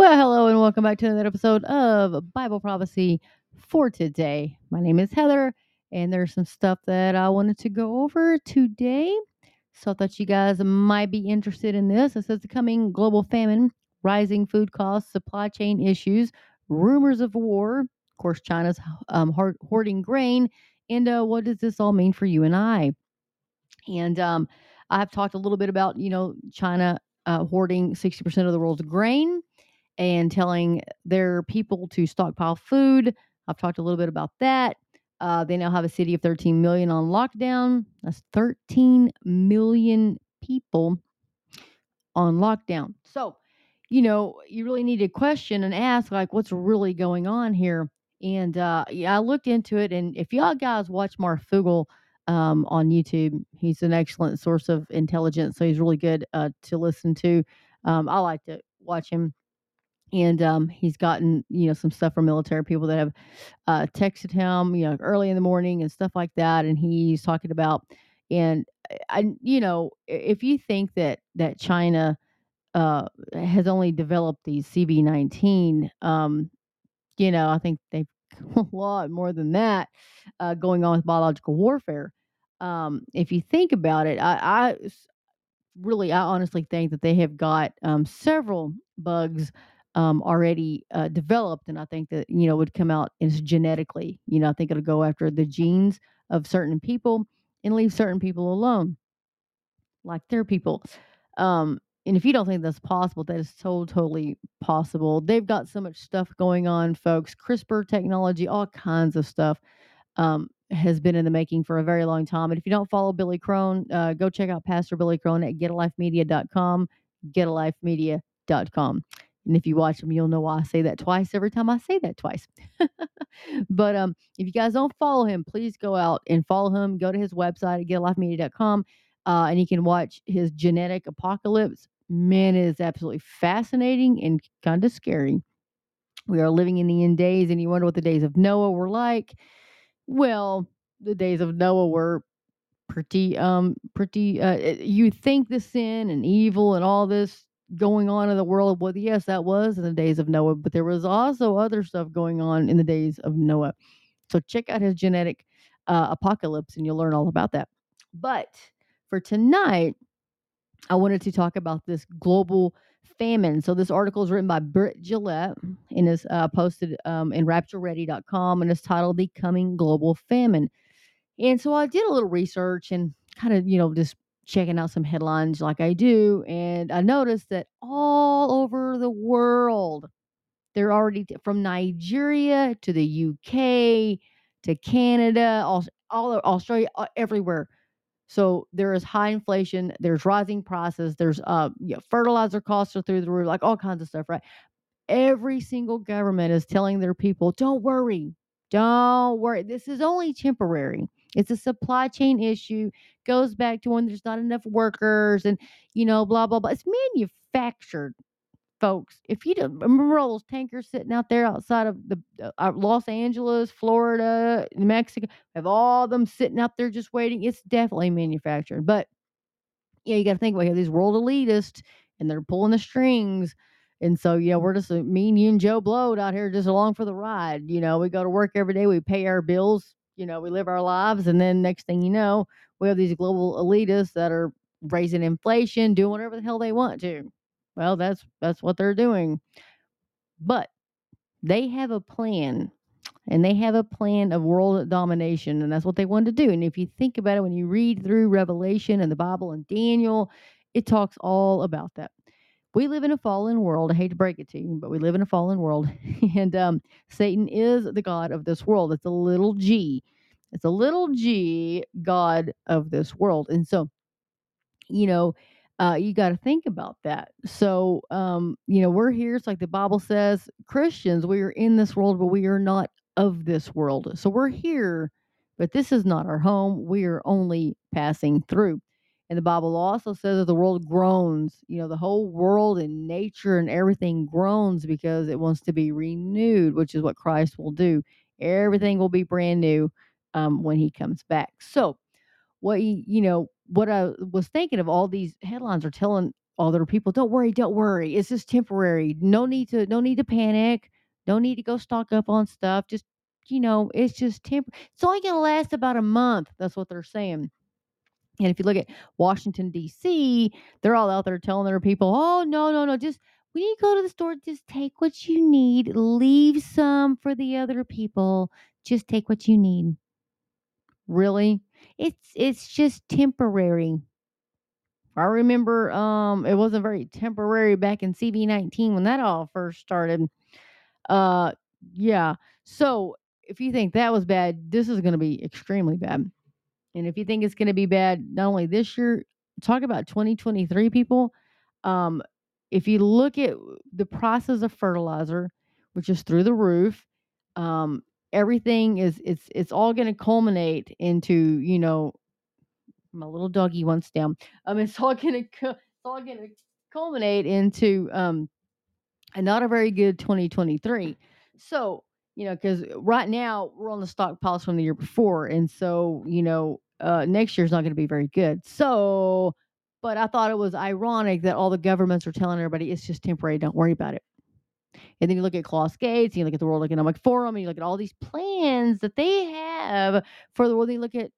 Well, hello and welcome back to another episode of Bible Prophecy for today. My name is Heather, and there's some stuff that I wanted to go over today. So I thought you guys might be interested in this. It says the coming global famine, rising food costs, supply chain issues, rumors of war. Of course, China's um, hoarding grain. And uh, what does this all mean for you and I? And um, I've talked a little bit about, you know, China uh, hoarding 60% of the world's grain and telling their people to stockpile food. I've talked a little bit about that. Uh, they now have a city of 13 million on lockdown. That's 13 million people on lockdown. So, you know, you really need to question and ask, like, what's really going on here? And uh, yeah, I looked into it. And if y'all guys watch Mark Fugel um, on YouTube, he's an excellent source of intelligence. So he's really good uh, to listen to. Um, I like to watch him and um, he's gotten you know some stuff from military people that have uh, texted him you know early in the morning and stuff like that and he's talking about and i you know if you think that that china uh, has only developed these cb19 um, you know i think they've a lot more than that uh, going on with biological warfare um, if you think about it I really i honestly think that they have got um, several bugs um, already uh, developed and i think that you know would come out as genetically you know i think it'll go after the genes of certain people and leave certain people alone like their people um, and if you don't think that's possible that is so totally possible they've got so much stuff going on folks crispr technology all kinds of stuff um, has been in the making for a very long time. And if you don't follow Billy Crone, uh, go check out Pastor Billy Crone at getalifemedia.com, getalifemedia.com. And if you watch him, you'll know why I say that twice every time I say that twice. but um, if you guys don't follow him, please go out and follow him. Go to his website at getalifemedia.com uh, and you can watch his genetic apocalypse. Man, it is absolutely fascinating and kind of scary. We are living in the end days, and you wonder what the days of Noah were like. Well, the days of Noah were pretty um pretty uh uh, you think the sin and evil and all this going on in the world well yes that was in the days of Noah but there was also other stuff going on in the days of Noah so check out his genetic uh, apocalypse and you'll learn all about that but for tonight I wanted to talk about this global famine. So this article is written by Britt Gillette and is uh, posted um, in raptureready.com and is titled The Coming Global Famine. And so I did a little research and kind of, you know, just checking out some headlines like I do. And I noticed that all over the world, they're already t- from Nigeria to the UK to Canada, all, all Australia, uh, everywhere. So there is high inflation, there's rising prices, there's uh you know, fertilizer costs are through the roof, like all kinds of stuff, right? Every single government is telling their people, don't worry, don't worry. This is only temporary. It's a supply chain issue. Goes back to when there's not enough workers and you know, blah blah blah. It's manufactured folks, if you don't remember all those tankers sitting out there outside of the uh, uh, Los Angeles, Florida, New Mexico, have all them sitting out there just waiting. It's definitely manufactured, but yeah, you got to think about here these world elitists, and they're pulling the strings. And so, yeah, we're just a me, and you, and Joe Blow out here just along for the ride. You know, we go to work every day, we pay our bills, you know, we live our lives, and then next thing you know, we have these global elitists that are raising inflation, doing whatever the hell they want to. Well, that's that's what they're doing. But they have a plan and they have a plan of world domination and that's what they want to do and if you think about it when you read through revelation and the bible and daniel it talks all about that we live in a fallen world i hate to break it to you but we live in a fallen world and um, satan is the god of this world it's a little g it's a little g god of this world and so you know, uh, you got to think about that. So, um, you know, we're here. It's like the Bible says, Christians, we are in this world, but we are not of this world. So we're here, but this is not our home. We are only passing through. And the Bible also says that the world groans. You know, the whole world and nature and everything groans because it wants to be renewed, which is what Christ will do. Everything will be brand new um, when he comes back. So, what you, you know what I was thinking of all these headlines are telling other people, "Don't worry, don't worry. It's just temporary. No need to no need to panic. No need to go stock up on stuff. Just, you know, it's just temporary. it's only gonna last about a month." That's what they're saying. And if you look at Washington, D.C., they're all out there telling their people, "Oh, no, no, no, just when you go to the store, just take what you need. Leave some for the other people. Just take what you need." Really? It's it's just temporary. I remember um it wasn't very temporary back in CV19 when that all first started. Uh yeah. So if you think that was bad, this is going to be extremely bad. And if you think it's going to be bad not only this year, talk about 2023 people. Um if you look at the process of fertilizer, which is through the roof, um everything is it's it's all going to culminate into, you know, my little doggy wants down. Um, it's all gonna it's all gonna culminate into um a not a very good 2023. So you know, because right now we're on the stockpiles from the year before, and so you know, uh, next year's not going to be very good. So, but I thought it was ironic that all the governments are telling everybody it's just temporary. Don't worry about it. And then you look at Klaus Gates, and you look at the World Economic Forum, and you look at all these plans that they have for the world. And you look at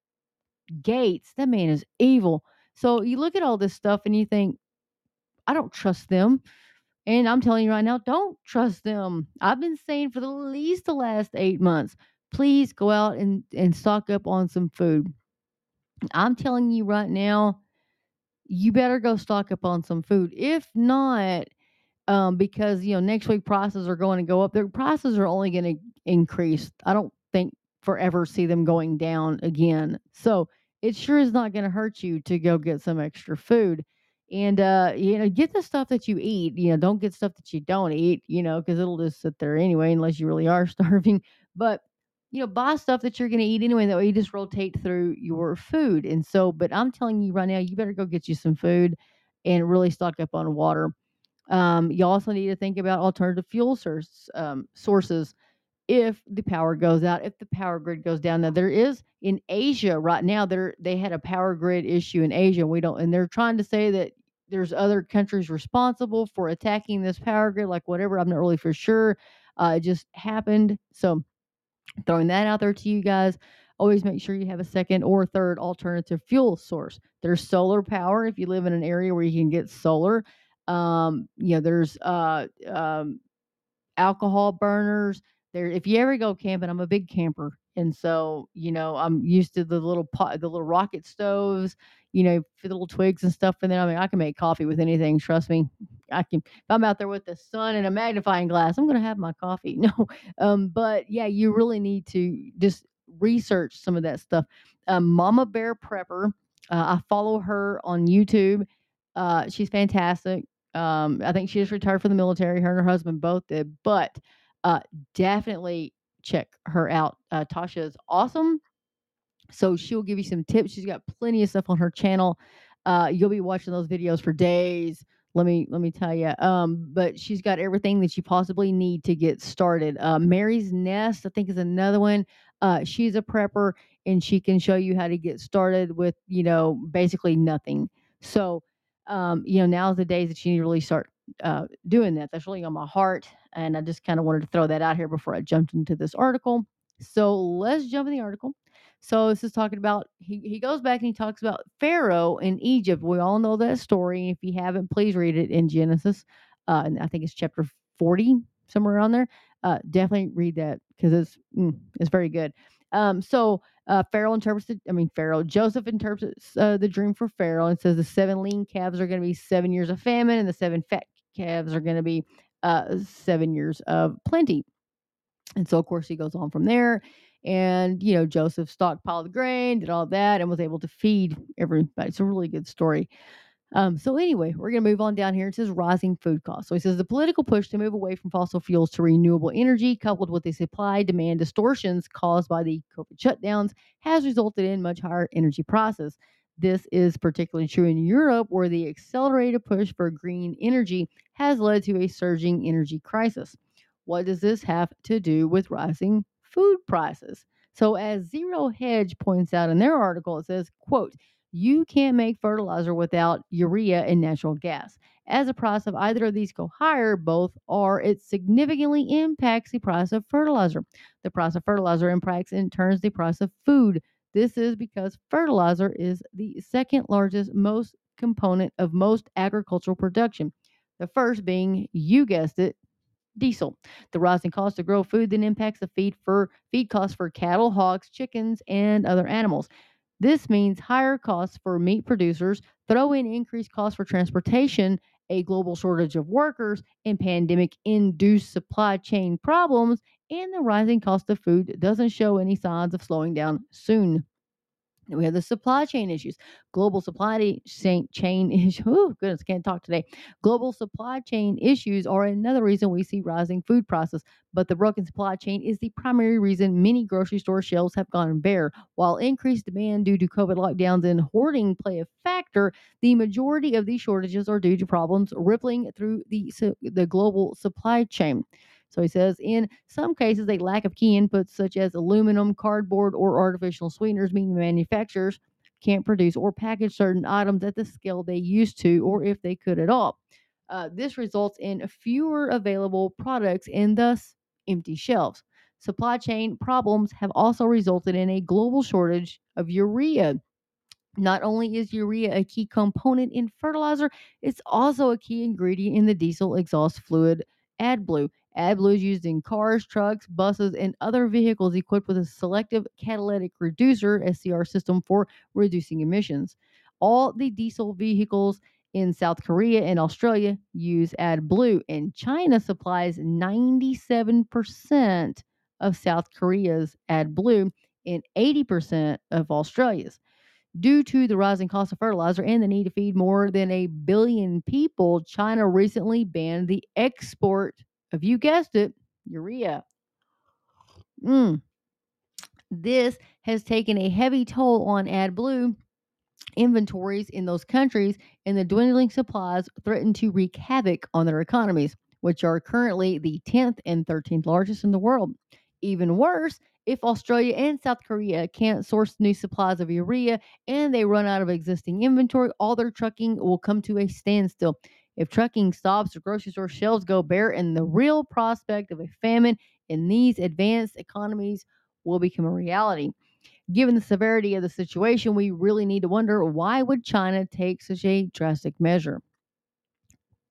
Gates, that man is evil. So you look at all this stuff and you think, I don't trust them. And I'm telling you right now, don't trust them. I've been saying for the least the last eight months, please go out and, and stock up on some food. I'm telling you right now, you better go stock up on some food. If not, um, because you know next week prices are going to go up. Their prices are only going to increase. I don't think forever see them going down again. So it sure is not going to hurt you to go get some extra food. And uh, you know, get the stuff that you eat. You know, don't get stuff that you don't eat. You know, because it'll just sit there anyway, unless you really are starving. But you know, buy stuff that you're going to eat anyway. That way, you just rotate through your food. And so, but I'm telling you right now, you better go get you some food and really stock up on water. Um, you also need to think about alternative fuel source, um, sources if the power goes out, if the power grid goes down. Now there is in Asia right now. There they had a power grid issue in Asia. We don't, and they're trying to say that there's other countries responsible for attacking this power grid, like whatever. I'm not really for sure. Uh, it just happened. So throwing that out there to you guys. Always make sure you have a second or third alternative fuel source. There's solar power if you live in an area where you can get solar. Um, you know, there's uh, um, alcohol burners. There, if you ever go camping, I'm a big camper, and so you know I'm used to the little pot, the little rocket stoves. You know, for the little twigs and stuff and there. I mean, I can make coffee with anything. Trust me, I can. If I'm out there with the sun and a magnifying glass, I'm going to have my coffee. No, um, but yeah, you really need to just research some of that stuff. Um, Mama Bear Prepper. Uh, I follow her on YouTube. Uh, she's fantastic. Um, I think she just retired from the military. Her and her husband both did, but uh, definitely check her out. Uh, Tasha is awesome. So she'll give you some tips. She's got plenty of stuff on her channel. Uh, you'll be watching those videos for days. Let me let me tell you. Um, but she's got everything that you possibly need to get started. Uh, Mary's Nest, I think, is another one. Uh, she's a prepper, and she can show you how to get started with you know basically nothing. So um, you know now's the days that you need to really start uh, doing that. That's really on my heart, and I just kind of wanted to throw that out here before I jumped into this article. So let's jump in the article. So this is talking about he, he goes back and he talks about Pharaoh in Egypt. We all know that story. If you haven't, please read it in Genesis. Uh, and I think it's chapter 40, somewhere around there. Uh, definitely read that because it's mm, it's very good. Um, so uh, Pharaoh interprets it. I mean, Pharaoh Joseph interprets uh, the dream for Pharaoh and says the seven lean calves are going to be seven years of famine, and the seven fat calves are going to be uh, seven years of plenty. And so, of course, he goes on from there. And, you know, Joseph stockpiled the grain, did all that, and was able to feed everybody. It's a really good story. Um, so anyway, we're going to move on down here. It says rising food costs. So he says the political push to move away from fossil fuels to renewable energy, coupled with the supply demand distortions caused by the COVID shutdowns, has resulted in much higher energy prices. This is particularly true in Europe, where the accelerated push for green energy has led to a surging energy crisis. What does this have to do with rising food prices? So, as Zero Hedge points out in their article, it says, quote, You can't make fertilizer without urea and natural gas. As the price of either of these go higher, both are, it significantly impacts the price of fertilizer. The price of fertilizer impacts in turns the price of food. This is because fertilizer is the second largest most component of most agricultural production. The first being, you guessed it, diesel. The rising cost to grow food then impacts the feed for feed costs for cattle, hogs, chickens, and other animals. This means higher costs for meat producers, throw in increased costs for transportation, a global shortage of workers, and pandemic induced supply chain problems, and the rising cost of food doesn't show any signs of slowing down soon. We have the supply chain issues. Global supply chain issues. Oh, goodness, can't talk today. Global supply chain issues are another reason we see rising food prices. But the broken supply chain is the primary reason many grocery store shelves have gone bare. While increased demand due to COVID lockdowns and hoarding play a factor, the majority of these shortages are due to problems rippling through the the global supply chain. So he says, in some cases, a lack of key inputs such as aluminum, cardboard, or artificial sweeteners, meaning manufacturers can't produce or package certain items at the scale they used to, or if they could at all. Uh, this results in fewer available products and thus empty shelves. Supply chain problems have also resulted in a global shortage of urea. Not only is urea a key component in fertilizer, it's also a key ingredient in the diesel exhaust fluid AdBlue. AdBlue is used in cars, trucks, buses, and other vehicles equipped with a selective catalytic reducer (SCR) system for reducing emissions. All the diesel vehicles in South Korea and Australia use AdBlue, and China supplies 97% of South Korea's AdBlue and 80% of Australia's. Due to the rising cost of fertilizer and the need to feed more than a billion people, China recently banned the export of, you guessed it, urea. Mm. This has taken a heavy toll on AdBlue inventories in those countries, and the dwindling supplies threaten to wreak havoc on their economies, which are currently the 10th and 13th largest in the world. Even worse, if Australia and South Korea can't source new supplies of urea and they run out of existing inventory, all their trucking will come to a standstill. If trucking stops, the grocery store shelves go bare, and the real prospect of a famine in these advanced economies will become a reality. Given the severity of the situation, we really need to wonder why would China take such a drastic measure?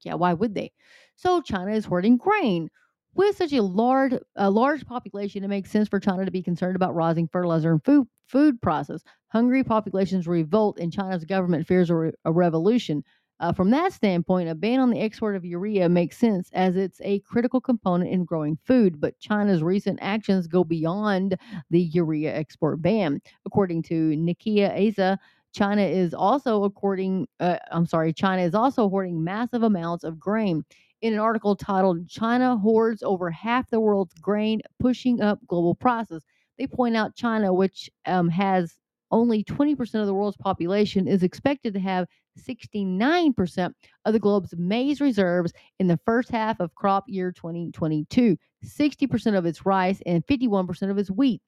Yeah, why would they? So China is hoarding grain. With such a large a large population, it makes sense for China to be concerned about rising fertilizer and food food prices. Hungry populations revolt, and China's government fears a, re- a revolution. Uh, from that standpoint, a ban on the export of urea makes sense as it's a critical component in growing food. But China's recent actions go beyond the urea export ban. According to Nikkei Asia, China is also according uh, I'm sorry, China is also hoarding massive amounts of grain. In an article titled China hoards over half the world's grain, pushing up global prices. They point out China, which um, has only 20% of the world's population, is expected to have 69% of the globe's maize reserves in the first half of crop year 2022, 60% of its rice, and 51% of its wheat.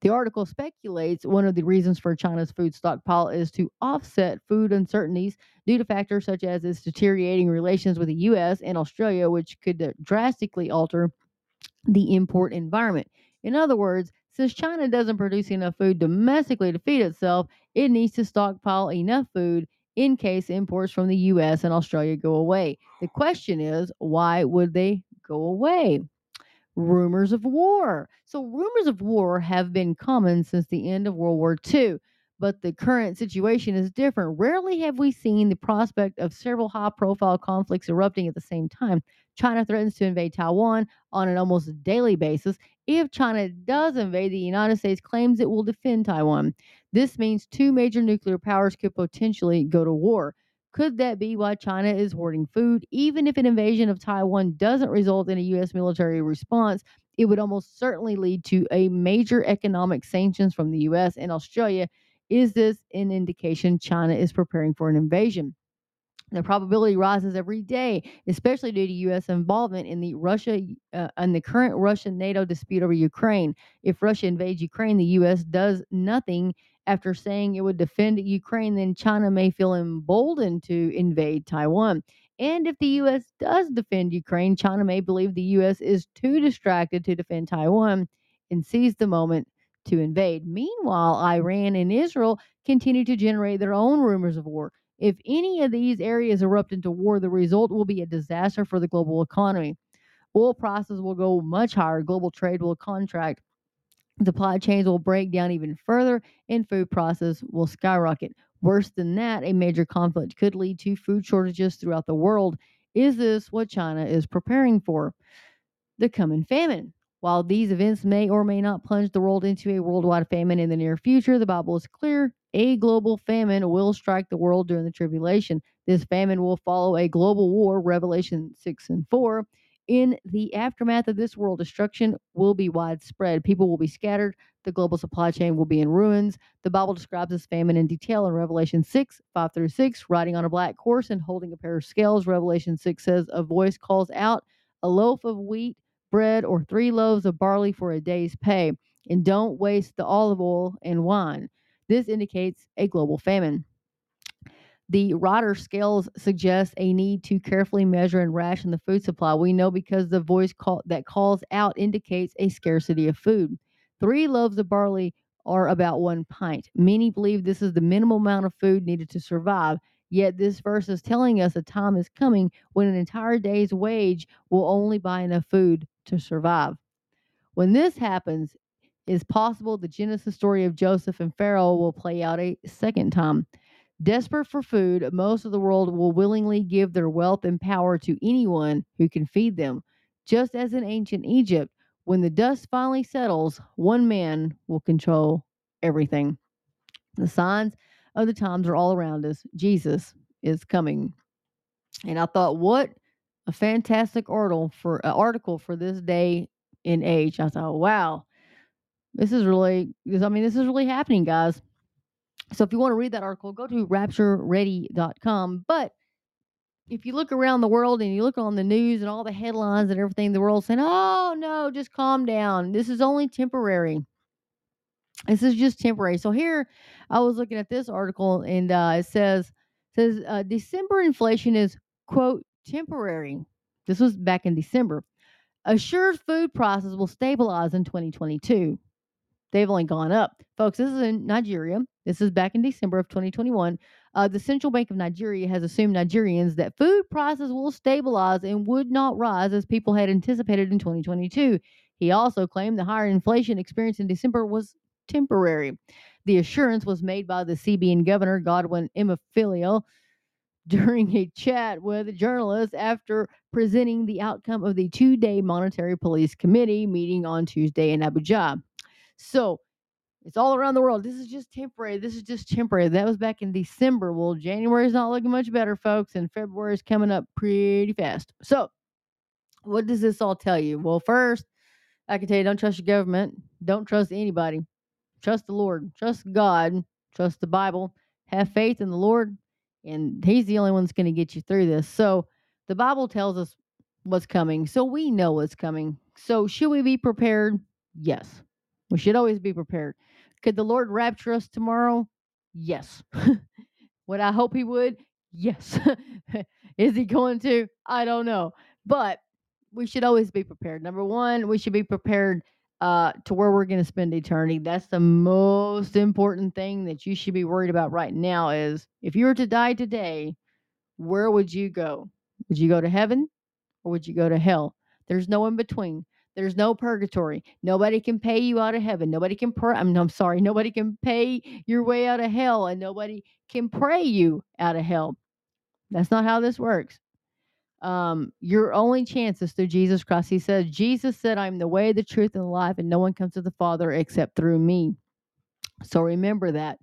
The article speculates one of the reasons for China's food stockpile is to offset food uncertainties due to factors such as its deteriorating relations with the U.S. and Australia, which could drastically alter the import environment. In other words, since China doesn't produce enough food domestically to feed itself, it needs to stockpile enough food in case imports from the US and Australia go away. The oh. question is, why would they go away? Rumors of war. So, rumors of war have been common since the end of World War II, but the current situation is different. Rarely have we seen the prospect of several high profile conflicts erupting at the same time. China threatens to invade Taiwan on an almost daily basis. If China does invade, the United States claims it will defend Taiwan. This means two major nuclear powers could potentially go to war. Could that be why China is hoarding food? Even if an invasion of Taiwan doesn't result in a U.S. military response, it would almost certainly lead to a major economic sanctions from the U.S. and Australia. Is this an indication China is preparing for an invasion? The probability rises every day, especially due to U.S. involvement in the Russia uh, and the current Russian NATO dispute over Ukraine. If Russia invades Ukraine, the U.S. does nothing after saying it would defend Ukraine, then China may feel emboldened to invade Taiwan. And if the U.S. does defend Ukraine, China may believe the U.S. is too distracted to defend Taiwan and seize the moment to invade. Meanwhile, Iran and Israel continue to generate their own rumors of war. If any of these areas erupt into war, the result will be a disaster for the global economy. Oil prices will go much higher, global trade will contract, supply chains will break down even further, and food prices will skyrocket. Worse than that, a major conflict could lead to food shortages throughout the world. Is this what China is preparing for? The coming famine. While these events may or may not plunge the world into a worldwide famine in the near future, the Bible is clear a global famine will strike the world during the tribulation. This famine will follow a global war, Revelation 6 and 4. In the aftermath of this world, destruction will be widespread. People will be scattered. The global supply chain will be in ruins. The Bible describes this famine in detail in Revelation 6, 5 through 6. Riding on a black horse and holding a pair of scales, Revelation 6 says, A voice calls out, A loaf of wheat, bread, or three loaves of barley for a day's pay, and don't waste the olive oil and wine. This indicates a global famine. The Rider scales suggest a need to carefully measure and ration the food supply. We know because the voice call, that calls out indicates a scarcity of food. Three loaves of barley are about one pint. Many believe this is the minimal amount of food needed to survive. Yet this verse is telling us a time is coming when an entire day's wage will only buy enough food to survive. When this happens, it's possible the Genesis story of Joseph and Pharaoh will play out a second time. Desperate for food, most of the world will willingly give their wealth and power to anyone who can feed them. Just as in ancient Egypt, when the dust finally settles, one man will control everything. The signs of the times are all around us. Jesus is coming. And I thought, what a fantastic article for uh, article for this day in age. I thought, wow, this is really I mean, this is really happening, guys. So if you want to read that article, go to raptureready.com. But if you look around the world and you look on the news and all the headlines and everything, the world's saying, "Oh no, just calm down. This is only temporary. This is just temporary." So here, I was looking at this article and uh, it says says uh, December inflation is quote temporary. This was back in December. Assured food prices will stabilize in 2022. They've only gone up. Folks, this is in Nigeria. This is back in December of 2021. Uh, the Central Bank of Nigeria has assumed Nigerians that food prices will stabilize and would not rise as people had anticipated in 2022. He also claimed the higher inflation experienced in December was temporary. The assurance was made by the CBN governor, Godwin Emefiele, during a chat with journalists after presenting the outcome of the two day monetary police committee meeting on Tuesday in Abuja. So it's all around the world. This is just temporary. This is just temporary. That was back in December. Well, January is not looking much better, folks, and February is coming up pretty fast. So, what does this all tell you? Well, first, I can tell you don't trust your government. Don't trust anybody. Trust the Lord. Trust God. Trust the Bible. Have faith in the Lord, and He's the only one that's going to get you through this. So, the Bible tells us what's coming. So, we know what's coming. So, should we be prepared? Yes. We should always be prepared. Could the Lord rapture us tomorrow? Yes. would I hope he would? Yes. Is he going to? I don't know. But we should always be prepared. Number one, we should be prepared uh, to where we're going to spend eternity. That's the most important thing that you should be worried about right now is if you were to die today, where would you go? Would you go to heaven or would you go to hell? There's no in between. There's no purgatory. Nobody can pay you out of heaven. Nobody can pray. I'm, I'm sorry. Nobody can pay your way out of hell, and nobody can pray you out of hell. That's not how this works. Um, your only chance is through Jesus Christ. He said, Jesus said, I'm the way, the truth, and the life, and no one comes to the Father except through me. So remember that.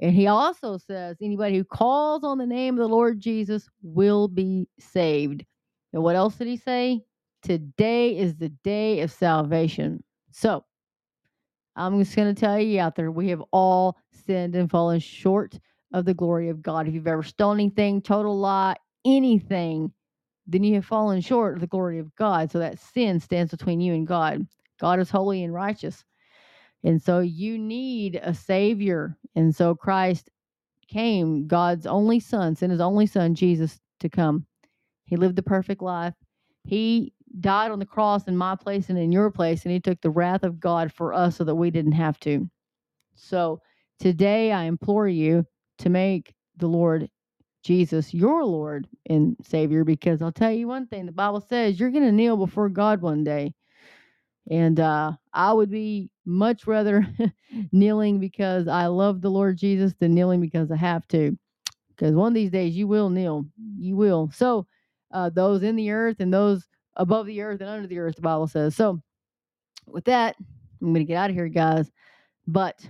And he also says, anybody who calls on the name of the Lord Jesus will be saved. And what else did he say? Today is the day of salvation. So I'm just going to tell you out there, we have all sinned and fallen short of the glory of God. If you've ever stolen anything, total lie, anything, then you have fallen short of the glory of God. So that sin stands between you and God. God is holy and righteous. And so you need a savior. And so Christ came, God's only son, sent his only son, Jesus, to come. He lived the perfect life. He died on the cross in my place and in your place, and he took the wrath of God for us so that we didn't have to. So today I implore you to make the Lord Jesus your Lord and Savior because I'll tell you one thing the Bible says you're going to kneel before God one day. And uh, I would be much rather kneeling because I love the Lord Jesus than kneeling because I have to. Because one of these days you will kneel. You will. So, uh, those in the earth and those above the earth and under the earth, the Bible says. So, with that, I'm going to get out of here, guys. But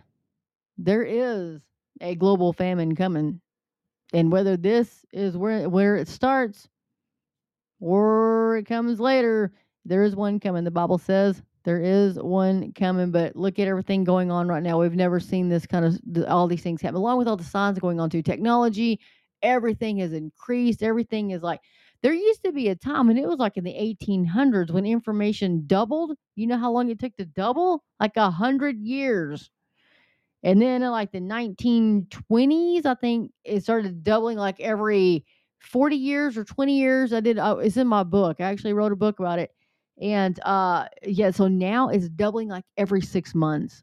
there is a global famine coming. And whether this is where where it starts or it comes later, there is one coming. The Bible says there is one coming, but look at everything going on right now. We've never seen this kind of all these things happen, along with all the signs going on to technology. Everything has increased. Everything is like there used to be a time, and it was like in the 1800s when information doubled. You know how long it took to double? Like a hundred years. And then in like the 1920s, I think it started doubling like every 40 years or 20 years. I did, uh, it's in my book. I actually wrote a book about it. And uh, yeah, so now it's doubling like every six months.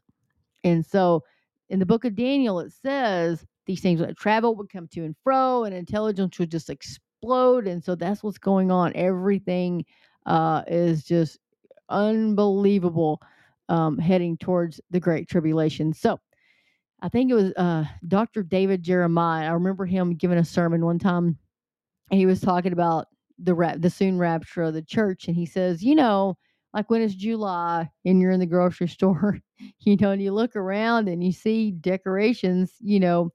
And so in the book of Daniel, it says these things would travel would come to and fro, and intelligence would just explode. And so that's what's going on. Everything uh, is just unbelievable um, heading towards the Great Tribulation. So I think it was uh, Dr. David Jeremiah. I remember him giving a sermon one time, and he was talking about the rap, the soon rapture of the church, and he says, you know, like when it's July and you're in the grocery store, you know, and you look around and you see decorations, you know,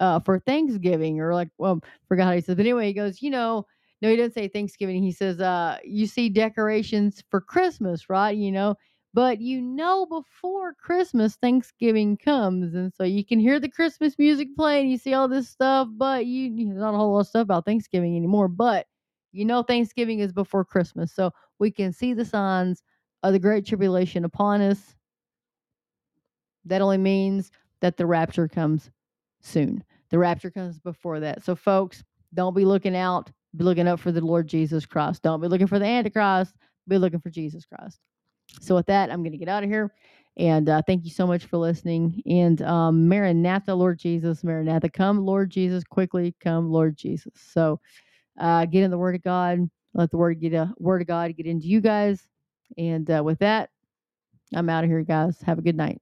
uh, for Thanksgiving or like, well, forgot how he says, but anyway, he goes, you know, no, he doesn't say Thanksgiving. He says, uh, you see decorations for Christmas, right? You know, but you know before Christmas, Thanksgiving comes, and so you can hear the Christmas music playing. You see all this stuff, but you, not a whole lot of stuff about Thanksgiving anymore. But you know Thanksgiving is before Christmas, so we can see the signs of the Great Tribulation upon us. That only means that the rapture comes soon. The rapture comes before that. So, folks, don't be looking out. Be looking up for the Lord Jesus Christ. Don't be looking for the Antichrist. Be looking for Jesus Christ. So with that, I'm going to get out of here. And uh, thank you so much for listening. And um, Maranatha, Lord Jesus, Maranatha, come, Lord Jesus, quickly come, Lord Jesus. So uh, get in the Word of God. Let the Word get a Word of God get into you guys. And uh, with that, I'm out of here, guys. Have a good night.